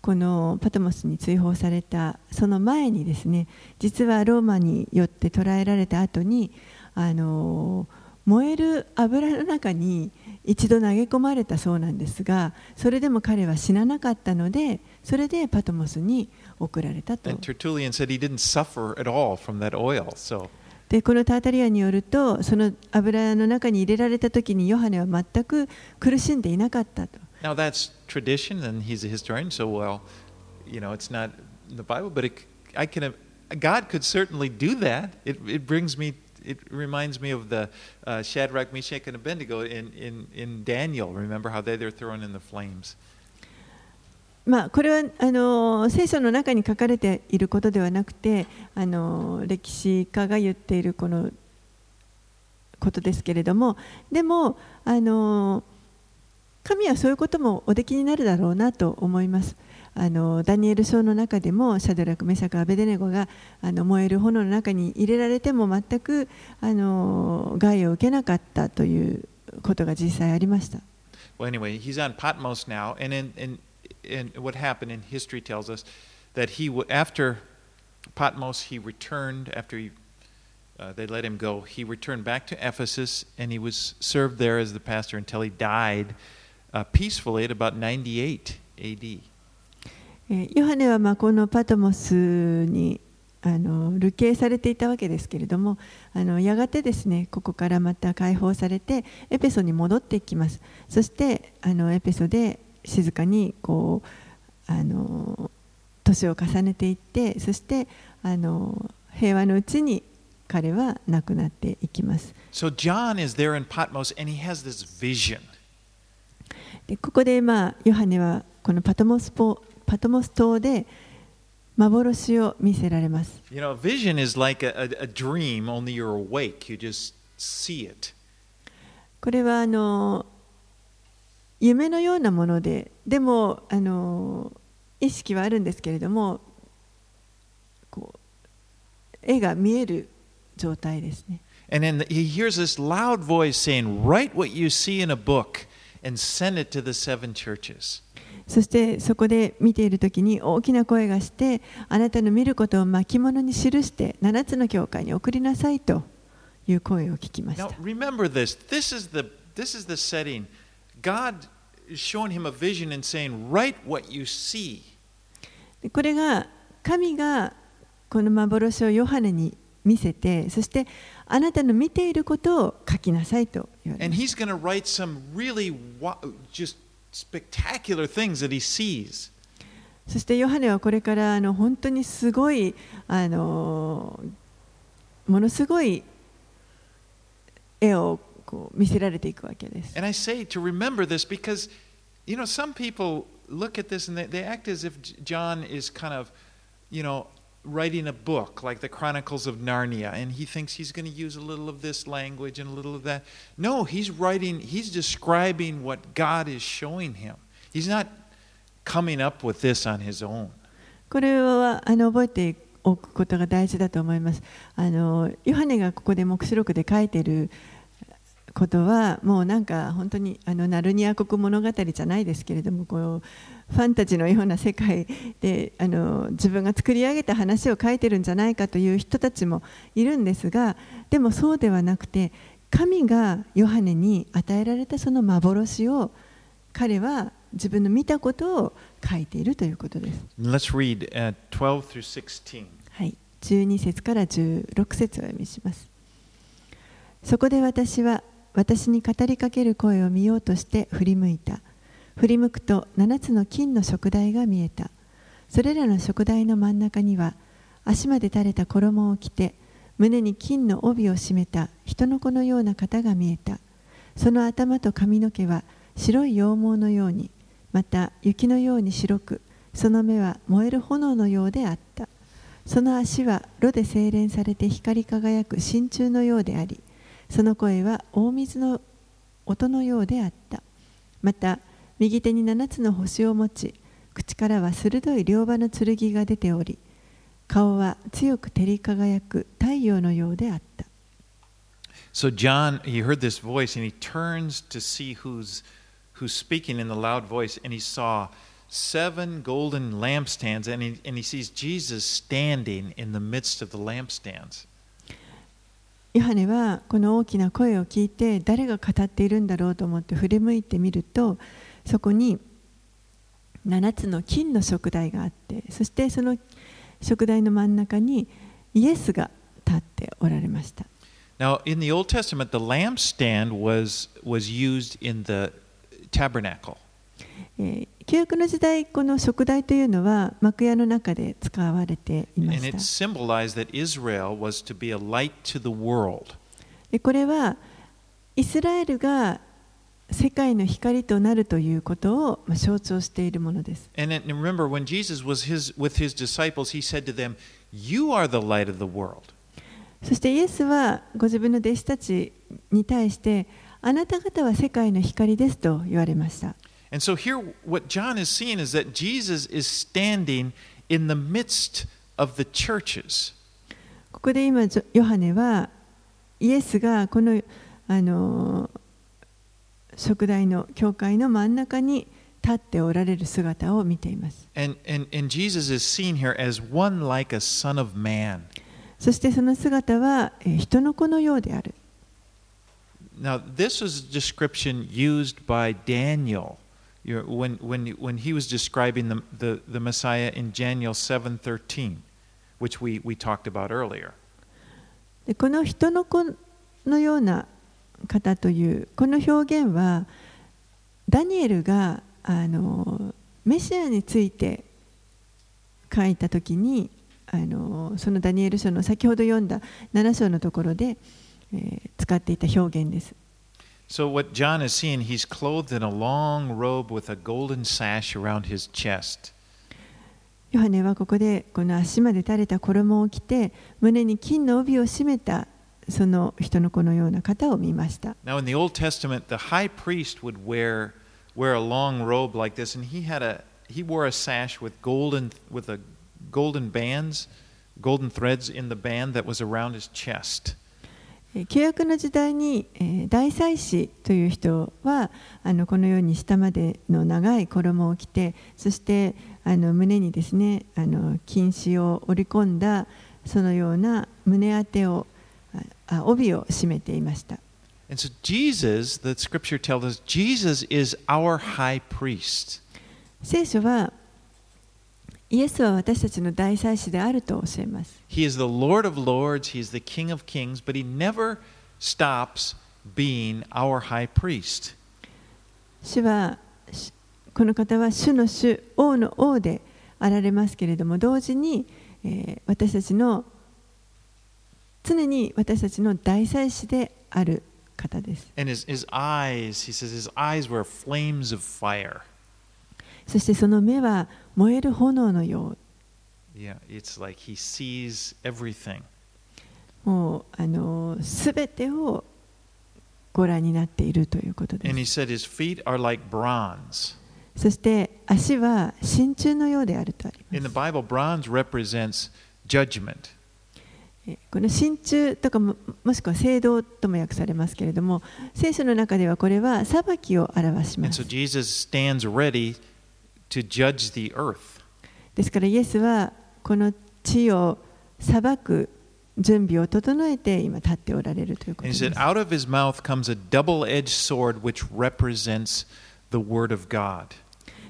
このパトモスに追放されたその前にですね実はローマによって捕らえられた後にあの燃える油の中に一度投げ込まれたそうなんですがそれでも彼は死ななかったのでそれでパトモスに送られたとでこのタータリアンによるとその油の中に入れられた時にヨハネは全く苦しんでいなかったと
now that's tradition, and he's a historian, so well, you know, it's not in the Bible, but it, I can, God could certainly do that. It, it brings me, it reminds me of the uh, Shadrach, Meshach, and Abednego in, in, in Daniel. Remember how they, they're thrown in the flames.
まあこれはあの聖書の中に書かれていることではなくてあの歴史家が言っているこのことですけれどもでもあの神はそういうこともおできになるだろうなと思います。あのダニエル書の中でもシャドラク、メシャク、アベデネゴがあの燃える炎の中に入れられても全くあの害を受けなかったということが実際ありました。
Well, anyway, in what happened in history tells us that he, w- after Patmos, he returned after he, uh, they let him go. He returned back to Ephesus, and he was served there as the pastor until he died uh, peacefully at about 98 A.D.
えーヨハネはまあこのパトモスに あの流刑されていたわけですけれどもあのやがてですねここからまた解放されてエペソに戻っていきますそしてあのエペソで 静かにこうあの年を重ねていってそしてあの平和のうちに彼は亡くなっていきます。
So John is there in Patmos and he has this vision.
でここで、まあ、ヨハネはこのパトモスポパトモス島で幻を見せられます。
You know, vision is like a, a, a dream, only you're awake, you just see it.
これはあの夢のようなもので、でもあの意識はあるんですけれども、こう絵が見える状態ですね。
And then he hears this loud voice saying, Write what you see in a book and send it to the seven churches.
そしてそこで見ているときに大きな声がして、あなたの見ることを巻物に記して7つの教会に送りなさいという声を聞きました。
Now remember this. This is the, this is the setting. God
これが神がこの幻をヨハネに見せて、そしてあなたの見ていることを書きなさいと。そしてヨハネはこれからあの本当にすごい、あのものすごい絵をこう見せられていくわけです。
And I say to remember this because, you know, some people look at this and they, they act as if J- John is kind of, you know, writing a book like the Chronicles of Narnia, and he thinks he's going to use a little of this language and a little of that. No, he's writing, he's describing what God is showing him. He's not coming up with this on his own.
これはあの覚えておくことが大事だと思います。あのヨハネがここで黙示録で書いている ことはもうなんか本当にあのナルニア国物語じゃないですけれどもこうファンタジーのような世界であの自分が作り上げた話を書いてるんじゃないかという人たちもいるんですがでもそうではなくて神がヨハネに与えられたその幻を彼は自分の見たことを書いているということです。
Let's read uh, 12 through 16.
はい、12節から16節をお読みします。そこで私は私に語りかける声を見ようとして振り向いた。振り向くと7つの金の食台が見えた。それらの食台の真ん中には足まで垂れた衣を着て胸に金の帯を締めた人の子のような方が見えた。その頭と髪の毛は白い羊毛のように、また雪のように白く、その目は燃える炎のようであった。その足は炉で精錬されて光り輝く真鍮のようであり、その声は大水の音のようであった。また、右手に7つの星を持ち、口からは鋭い両刃の剣が出ており、顔は強く照り輝く太陽のようであった。
So John, he heard this voice and he turns to see who's who's speaking in the loud voice, and he saw seven golden lampstands, and he, and he sees Jesus standing in the midst of the lampstands.
ヨハネはこの大きな声を聞いて誰が語っているんだろうと思って振り向いてみるとそこに7つの金の食台があってそしてその食台の真ん中にイエスが立っておられました。
Now, in the Old Testament, the lampstand was was used in the tabernacle.
旧約の時代、この食材というのは幕屋の中で使われていました。これはイスラエルが世界の光となるということを象徴しているものです。そしてイエスはご自分の弟子たちに対して、あなた方は世界の光ですと言われました。
And so here, what John is seeing is that Jesus is standing in the midst of the churches.
ここで今ジョヨハネはイエスがこのあの食台の教会の真ん中に立っておられる姿を見ています
And, and, and Jesus is seen here as one like a son of man.
そしてその姿はえー人の子のようである
Now, this is a description used by Daniel You know, when, when, when he was describing the, the, the Messiah in Daniel 7.13. which we, we talked about earlier.
この人の子のような方というこの表現はダニエルがあのメシアについて書いた時にあのそのダニエル書の先ほど読んだ7章のところで、えー使っていた表現です。
So, what John is seeing, he's clothed in a long robe with a golden sash around his chest.
ヨハネはここでこの足まで垂れた衣を着て胸に金の帯を締めたその人の子のような方を見ました。
Now, in the Old Testament, the high priest would wear, wear a long robe like this, and he, had a, he wore a sash with golden, with a golden bands, golden threads in the band that was around his chest.
えー旧約の時代に、えー大祭司という人はあのこのように下までの長い衣を着てそしてあの胸にですねあの金糸を織り込んだそのような胸当てをああ帯を締めていました
And so, Jesus, the scripture tells us, Jesus is our high priest.
聖書はイエスは私たちの大祭司であると教えます
He is the Lord of Lords, He is the King of Kings, but He never stops being our high priest.
主はしこの方は主の主王の王であられますけれども同時に、えー私たちの常に私たちの大祭司である方です。
And his, his eyes, he says, his eyes were flames of fire.
そしてその目は燃える炎のよ
う。Yeah, like、he sees everything.
もうあのすべてをご覧になっているということです。
And he said his feet are like bronze.
そして足は真鍮のようであるとあります。
In the Bible, bronze represents judgment.
この真鍮とかも,もしくは聖堂とも訳されますけれども、聖書の中ではこれは裁きを表します。ですからイエスはこの地を裁く準備を整えて今立っておられるということです。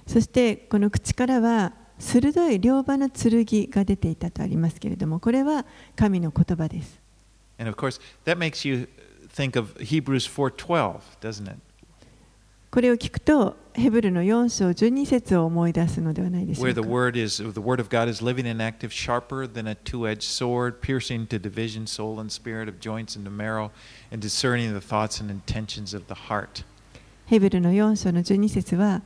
そしてこの口からは鋭い両刃の剣が出ていたとありますけれども、これは神の言葉です。これを聞くと、ヘブルの4章12節を思い出すのではないでしか。ヘブルの4章の12節は、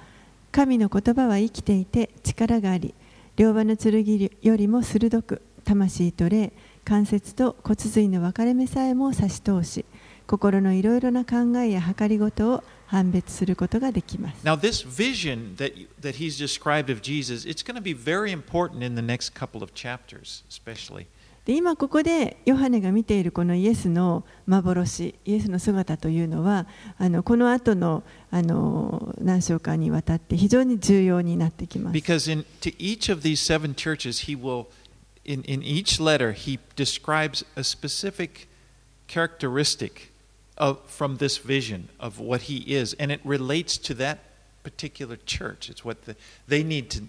神の言葉は生きていて力があり、両刃の剣よりも鋭く、魂と霊、関節と骨髄の分かれ目さえも差し通し、心のいろいろな考えや計りごとを判別することができます
Now, this vision that, that he's described of Jesus, it's going to be very important in the next couple of chapters, especially.
で今ここでヨハネが見ているこのイエスの幻イエスの姿というのはあのこの後のあの何章かにわたって非常に重要になってきます
Because in to each of these seven churches, he will, in, in each letter, he describes a specific characteristic of, from this vision of what he is, and it relates to that particular church. It's what the, they need to,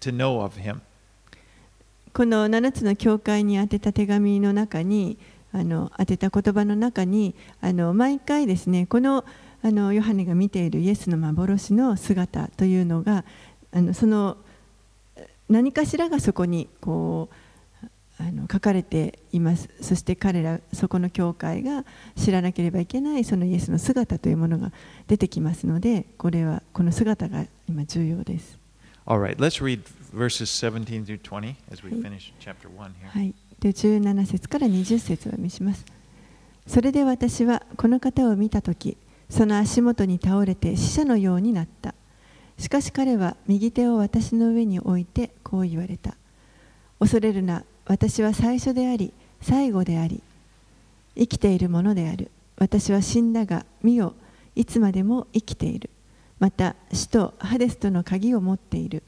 to know of him.
この7つの教会に宛てた手紙の中にあの宛てた言葉の中にあの毎回ですねこのあのヨハネが見ているイエスの幻の姿というのがあのその何かしらがそこにこうあの書かれていますそして彼らそこの教会が知らなければいけないそのイエスの姿というものが出てきますのでこれはこの姿が今重要です。
All right, let's read verses 17 through 20 as we finish chapter 1 here.
はい、で17節から20節をお読みします。それで私はこの方を見たとき、その足元に倒れて死者のようになった。しかし彼は右手を私の上に置いてこう言われた。恐れるな、私は最初であり、最後であり、生きているものである。私は死んだが、見よ、いつまでも生きている。また、死とハデスとの鍵を持っている。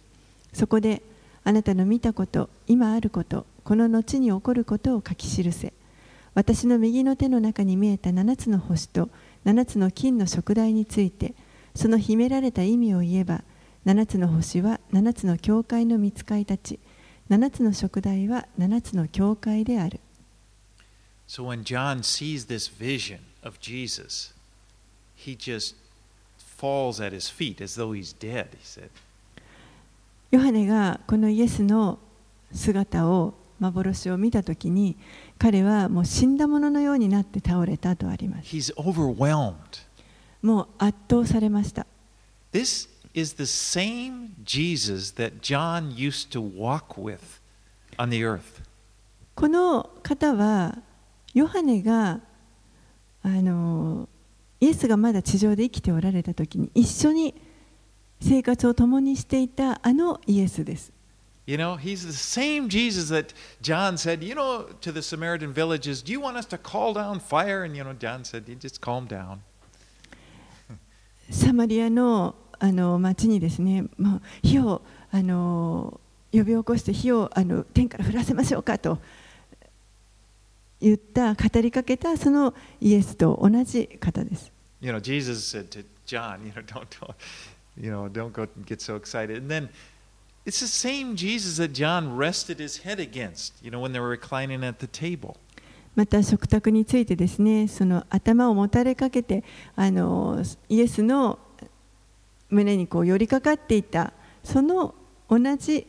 そこで、あなたの見たこと、今あること、この後に起こることを書き記せ。私の右の手の中に見えた7つの星と7つの金の食台について、その秘められた意味を言えば、7つの星は7つの教会の見つかいたち、7つの食材は7つの教会である。
So when John sees this vision of Jesus, he just falls at his feet as though he's dead, he said.
ヨハネがこのイエスの姿を幻を見たときに彼はもう死んだもののようになって倒れたとあります。
He's overwhelmed.
もう圧倒されました。
This is the same Jesus that John used to walk with on the earth.
この方はヨハネがあのイエスがまだ地上で生きておられた時に一緒に生活を共にしていたあのイエスです。
You know, he's the same Jesus that John said, you know, to the Samaritan villages, do you want us to call down fire? And, you know, John said, you just calm down.
サマリアの あの町にですね、もう火をあの呼び起こして火をあの天から降らせましょうかと言った語りかけたそのイエスと同じ方です。
You know, Jesus said to John, you know, don't, don't you know, don't go get so excited. And then it's the same Jesus that John rested his head against, you know, when they were reclining at the table.
また食卓についてですねその頭をもたれかけてあのイエスの胸にこう寄りかかっていたその同じ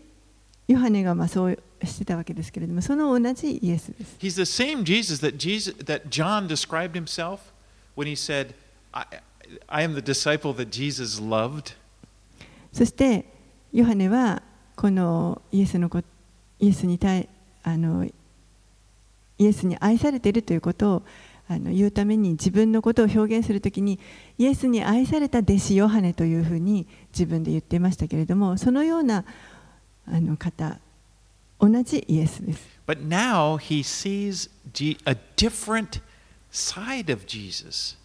ヨハネがまあそうしてたわけですけれどもその同じイエスです。
He's the same Jesus that Jesus that John described himself when he said, I, I am the disciple that Jesus loved.
そしてヨハネはこのイエスのこイエスに対あのイエスに愛されているということをあの言うために自分のことを表現するときにイエスに愛された弟子ヨハネというふうに自分で言っていましたけれどもそのようなあの方同じイエスです。
But now he sees a different side of Jesus.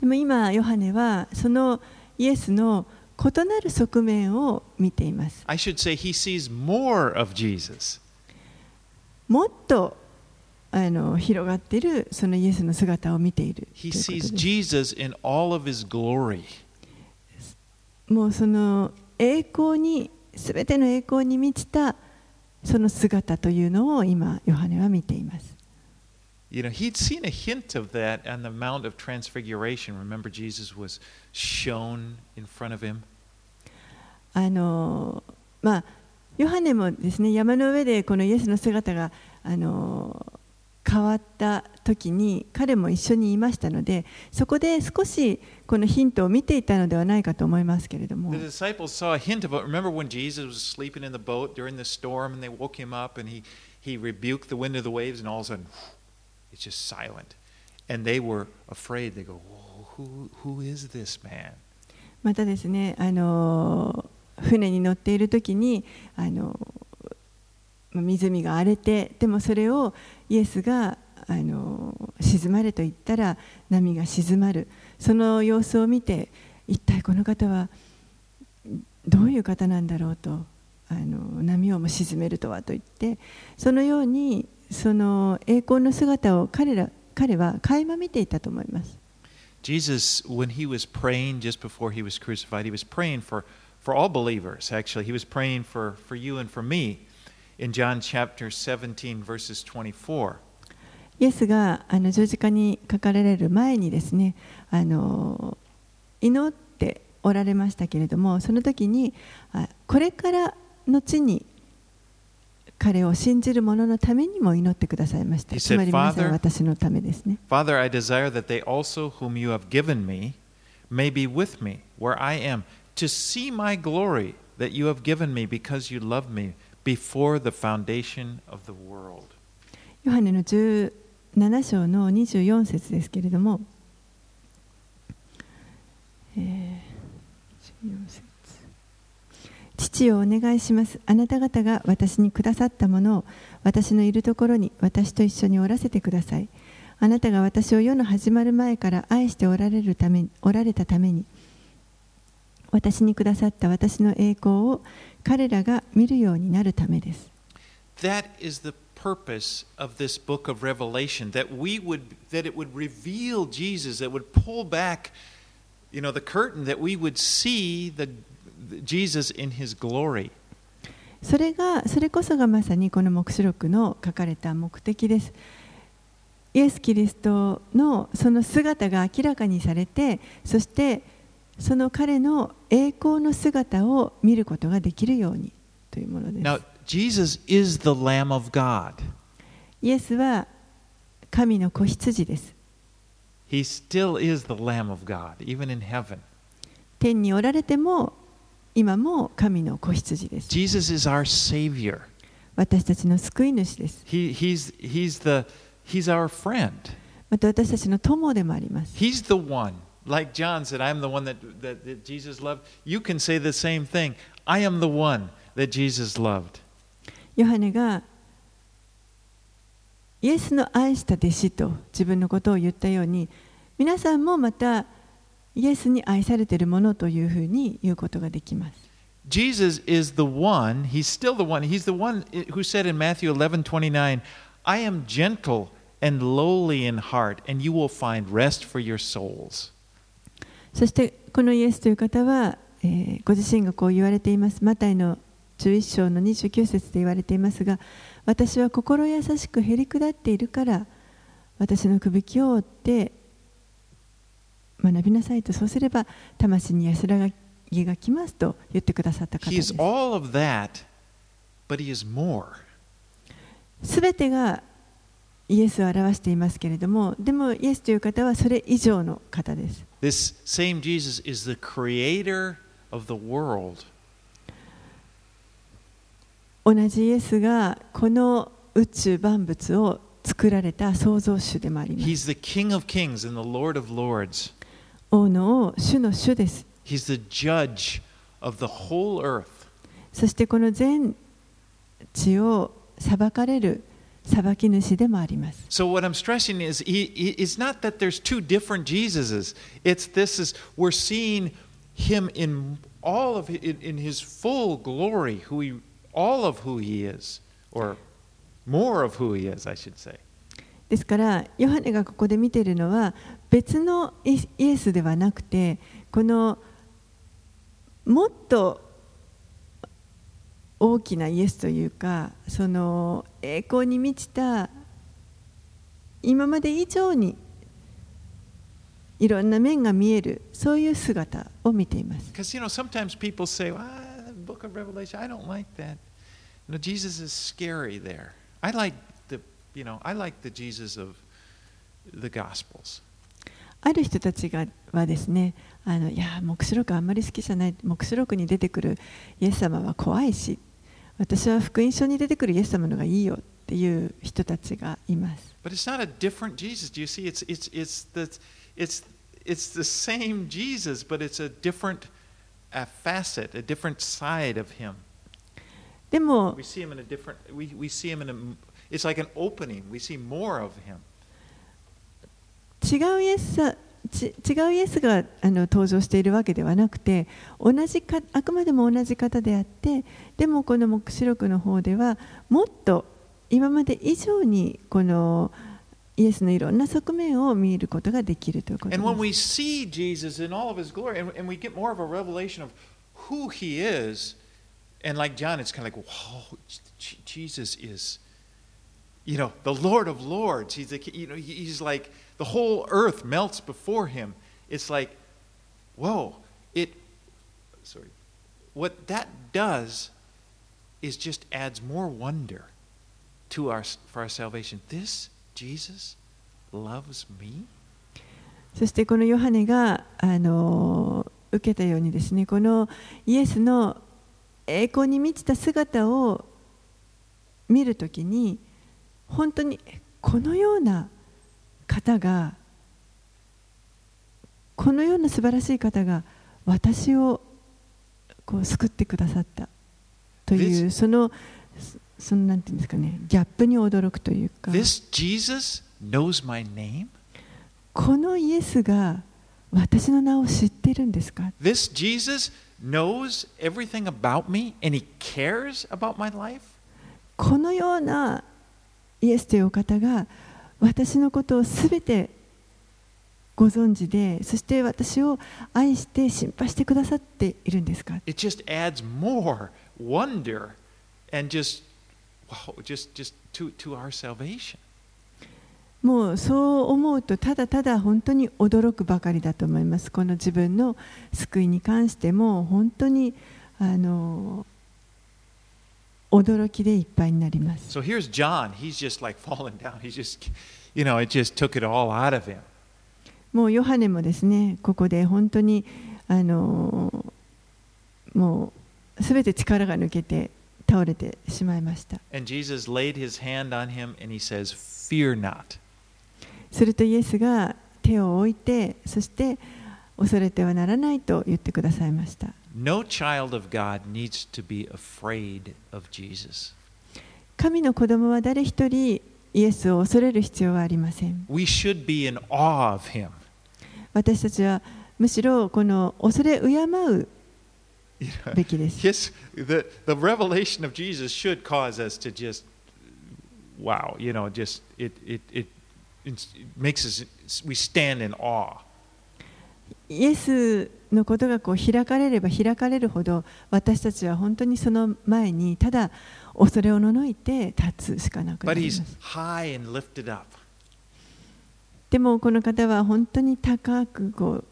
でも今ヨハネはそのイエスの異なる側面を見ています。
I should say he sees more of Jesus.
もっとあの広がっているそのイエスの姿を見ていると
He
いうこと
sees
です
Jesus in all of his glory.
もうその栄光に全ての栄光に満ちたその姿というのを今ヨハネは見ています。
You know, he'd seen a hint of that on the Mount of Transfiguration. Remember, Jesus was shown in front of him?
あのまあヨハネもですね山の上でこのイエスの姿があの変わった時に彼も一緒にいましたのでそこで少しこのヒントを見ていたのではないかと思いますけれども。またですね、あの船に乗っている時にあの湖が荒れて、でもそれをイエスがあの沈まれと言ったら波が静まるその様子を見て一体この方はどういう方なんだろうとあの波をも沈めるとはと言ってそのようにその栄光の姿を彼ら彼は垣間見ていたと思います。
Jesus, when he was praying just before he was crucified, he was praying for, for all believers, actually. He was praying for, for you and for me in John chapter 17, verses 24.
イエスがあの十字架にかかられる前にですねあの祈っておられましたけれどもその時にあこれから後に彼を信じる者のためにも祈ってくださいました
He
つま
said,
り皆さん
"Father-
私のためですね
Father, I desire that they also, whom you have given me, may be with me where I am, to see my glory that you have given me because you loved me before the foundation of the world.
ヨハネの17章の24節ですけれども、えー節父をお願いします。あなた方が私にくださったものを私のいるところに私と一緒におらせてください。あなたが私を世の始まる前から愛しておられるためおられたために私にくださった私の栄光を彼らが見るようになるためです。
That is the purpose of this book of Revelation, that we would that it would reveal Jesus, that would pull back, you know, the curtain, that we would see the, Jesus in his glory.
それがそれこそがまさにこの黙示録の書かれた目的ですイエス・キリストのその姿が明らかにされてそしてその彼の栄光の姿を見ることができるようにというものです
Now, Jesus is the Lamb of God.
イエスは神の子羊です。
He still is the Lamb of God, even in heaven.
天におられても今も神の子羊です。
Jesus is our Savior.
私たちの救い主です。
He, he's, he's, the, he's our friend.
また私たちの友でもあります。
He's the one. Like John said, I'm the one that, that, that Jesus loved. You can say the same thing. I am the one that Jesus loved.
ヨハネがイエスの愛した弟子と自分のことを言ったように皆さんもまたイエスに愛されているものというふうに言うことができます。
Jesus is the one, he's still the one, he's the one who said in Matthew 11 29, I am gentle and lowly in heart, and you will find rest for your souls.
そしてこのイエスという方は、えーご自身がこう言われています。マタイの11章の29節で言われていますが、私は心優しくへり下っているから、私のくびきを追って学びなさいと、そうすれば魂に安らぎが来ますと言ってくださった方で
is
す。
all of that, but he is more.
すべてがイエスを表していますけれども、でもイエスという方はそれ以上の方です。
This same Jesus is the creator of the world.
同じイエスがこの宇宙万物を作られた創造主でもあります。
He's the King of kings and the Lord of lords.
王の王、主の主です。
He's the judge of the whole earth.
そしてこの全地を裁かれる裁き主でもあります。
So what I'm stressing is he, he- it's not that there's two different Jesuses. It's this is we're seeing him in all of in, in his full glory, who he all of who he is, or more of who he is, I should say.
ですから、ヨハネがここで見ているのは別のイイエスではなくて、このもっと大きなイエスというかその栄光に満ちた今まで以上にいろんな面が見えるそういう姿を見ています。ある人たちがはですね、あのいや、黙示録あんまり好きじゃない、黙示録に出てくるイエス様は怖いし。私は福音書に出てくるイエス様のがいいよっていう人たちがいます。でも、違うイエス違うイエスがあの登場しているわけではなくて同じかあくまでも同じ方であってでもこの黙示録の方ではもっと今まで以上にこのイエスのいろんな側面を見ることができるということで
And when
す。
we see Jesus in all of his glory, and, and we get more of a revelation of who he is, and like John, it's kind of like, whoa, Jesus is, you know, the Lord of Lords. He's, the, you know, he's like the whole earth melts before him. It's like, whoa, it, sorry, what that does is just adds more wonder to our for our salvation. This Jesus loves me.
そしてこのヨハネがあの受けたようにですねこのイエスの栄光に満ちた姿を見るときに本当にこのような方がこのような素晴らしい方が私をこう救ってくださったというそのそのなんていうんですかねギャップに驚くというか
This Jesus knows my name?
このイエスが私の名を知ってるんですか
？This Jesus knows everything about me and he cares about my life?
このようなイエスというお方が私のことをすべてご存知でそして私を愛して心配してくださっているんですか
？It just adds more wonder and just, wow, just, just to, to our salvation.
もうそう思うとただただ本当に驚くばかりだと思いますこの自分の救いに関しても本当にあの驚きでいっぱいになります
So here's John. He's just like falling down. He's just, you know, it just took it all out of him.
もうヨハネもですねここで本当にあのもうすべて力が抜けて倒れてしまいました
And Jesus laid his hand on him and he says, Fear not.
するとイエスが手を置いてそして恐れてはならないと言ってくださいました
No child of God needs to be afraid of Jesus.
神の子供は誰一人イエスを恐れる必要はありません
We should be in awe of him.
私たちはむしろこの恐れ敬う
You know,
べきです。
His, the, the revelation of Jesus should cause us to just, wow, you know, just, it, it, it, it makes us, we stand in awe.
イエスのことがこう開かれれば開かれるほど私たちは本当にその前にただ恐れをののいて立つしかなくなす。でもこの方は本当に高くこう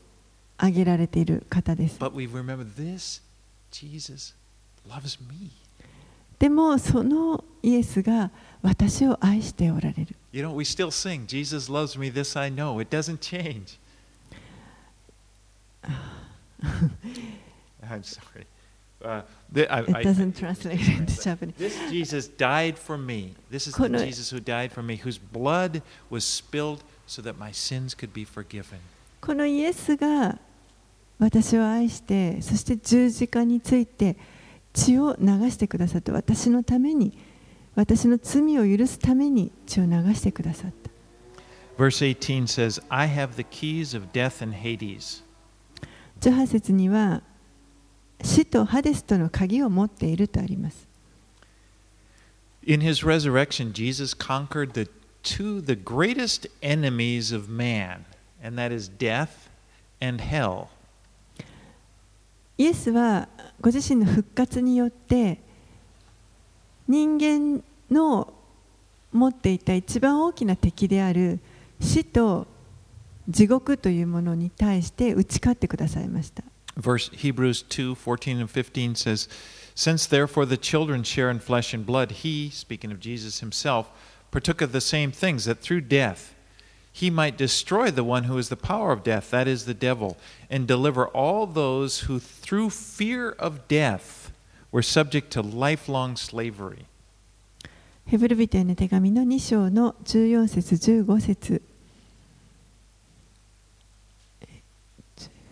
上げられている方です。でもそのイエスが私を愛しておられる。[LAUGHS]
I'm sorry. Uh, the, I,
It
I-
doesn't translate into [LAUGHS] Japanese
This Jesus died for me. This is the
この-
Jesus who died for me, whose blood was spilled so that my sins could be forgiven.
このイエスが私を愛してそして十字架について血を流してくださって私のために私の罪を許すために血を流してくださった
Verse 18 says, I have the keys of death and Hades.
18節には死とハデスとの鍵を持っているとあります
In his resurrection, Jesus conquered the two the greatest enemies of man, and that is death and hell.
イエスはご自身の復活によって人間の持っていた一番大きな敵である死と地獄というものに対して打ち勝ってくださいました。
Verse Hebrews 2 14 and 15 says, Since therefore the children share in flesh and blood, he, speaking of Jesus himself, partook of the same things, that through death he might destroy the one who is the power of death, that is the devil, and deliver all those who through fear of death were subject to lifelong slavery.
ヘブルビトへの手紙の2章の14節15節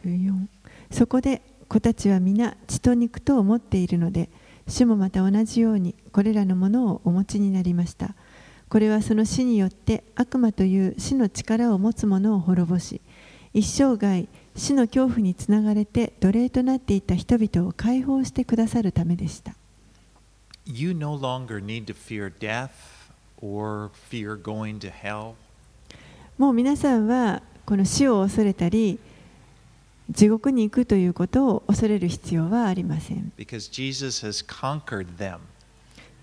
14そこで子たちは皆血と肉と思っているので主もまた同じようにこれらのものをお持ちになりました。これはその死によって悪魔という死の力を持つ者を滅ぼし一生涯死の恐怖につながれて奴隷となっていた人々を解放してくださるためでした。
You no longer need to fear death or fear going to hell.
もう皆さんはこの死を恐れたり地獄に行くということを恐れる必要はありません。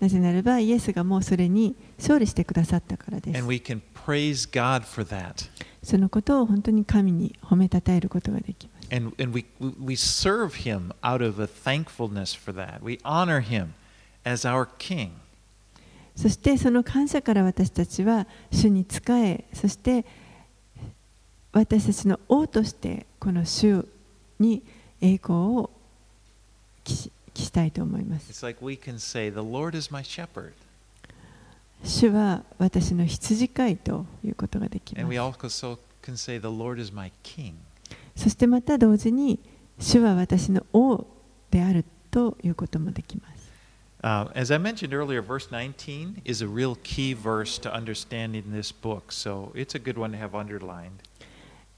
なぜならば、イエスがもうそれに勝利してくださったからです。そのことを本当に神に褒めたえることができます。そしてその感謝から私たちは主に仕え、そして私たちの王として、この主に栄光を期したいと思います
like say.
主は私の羊飼いということができます
say.
そしてまた同時に主は私の王であるということもできます。
Uh, as I mentioned earlier, verse 19 is a real key verse to understanding this book. So it's a good one to have underlined.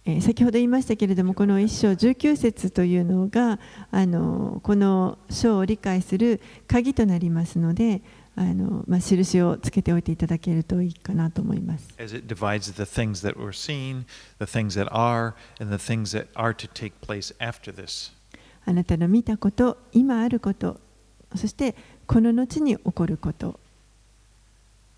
えー先ほど言いましたけれどもこの一章19節というのがあのこの章を理解する鍵となりますのであの、まあ、印をつけておいていただけるといいかなと思います。
as it divides the things that were seen, the things that are, and the things that are to take place after this.
あなたの見たこと、今あること、そしてこの後に起こること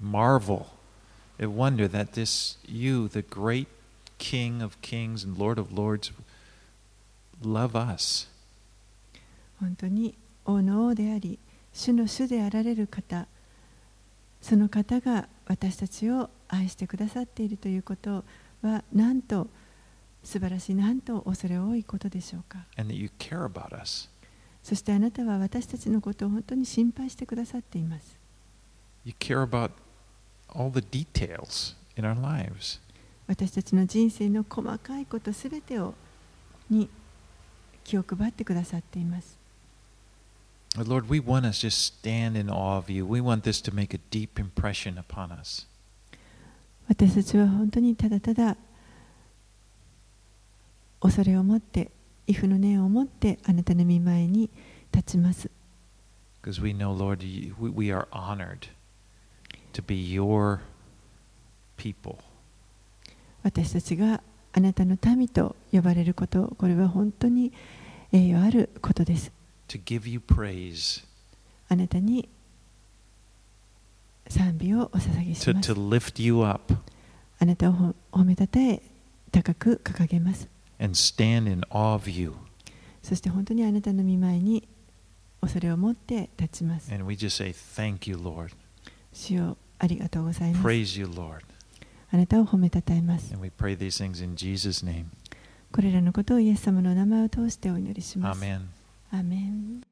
marvel and wonder that this you, the great King of kings and Lord of lords, love us.
本当に王の王であり、主の主であられる方、その方が私たちを愛してくださっているということは、なんと素晴らしい、なんと恐れ多いことでしょうか。そしてあなたは私たちのことを本当に心配してくださっています。
all the details in our lives.
私たちの人生の細かいことすべてをに気を配ってくださっています。
But Lord, we want to just stand in awe of you. We want this to make a deep impression upon us.
私たちは本当にただただ恐れを持って、畏怖の念を持ってあなたの御前に立ちます。
Because we know, Lord, you- we, we are honored To be your people.
私たちがあなたの民と呼ばれること、これは本当に栄誉あることです。
to give you praise,
あなたに賛美をお捧げし
to,
ま
to
す。
lift you up
あなたをほ褒めたたえ、高く掲げます。
and stand in awe of you.
そして本当にあなたの御前に恐れを持って立ちます。
And we just say, Thank you, Lord.
主よありがとうございます。
Praise you, Lord.
あなたを褒めたたえます。
And we pray these things in Jesus' name.
これらのことをイエス様のお名前を通してお祈りします。アーメン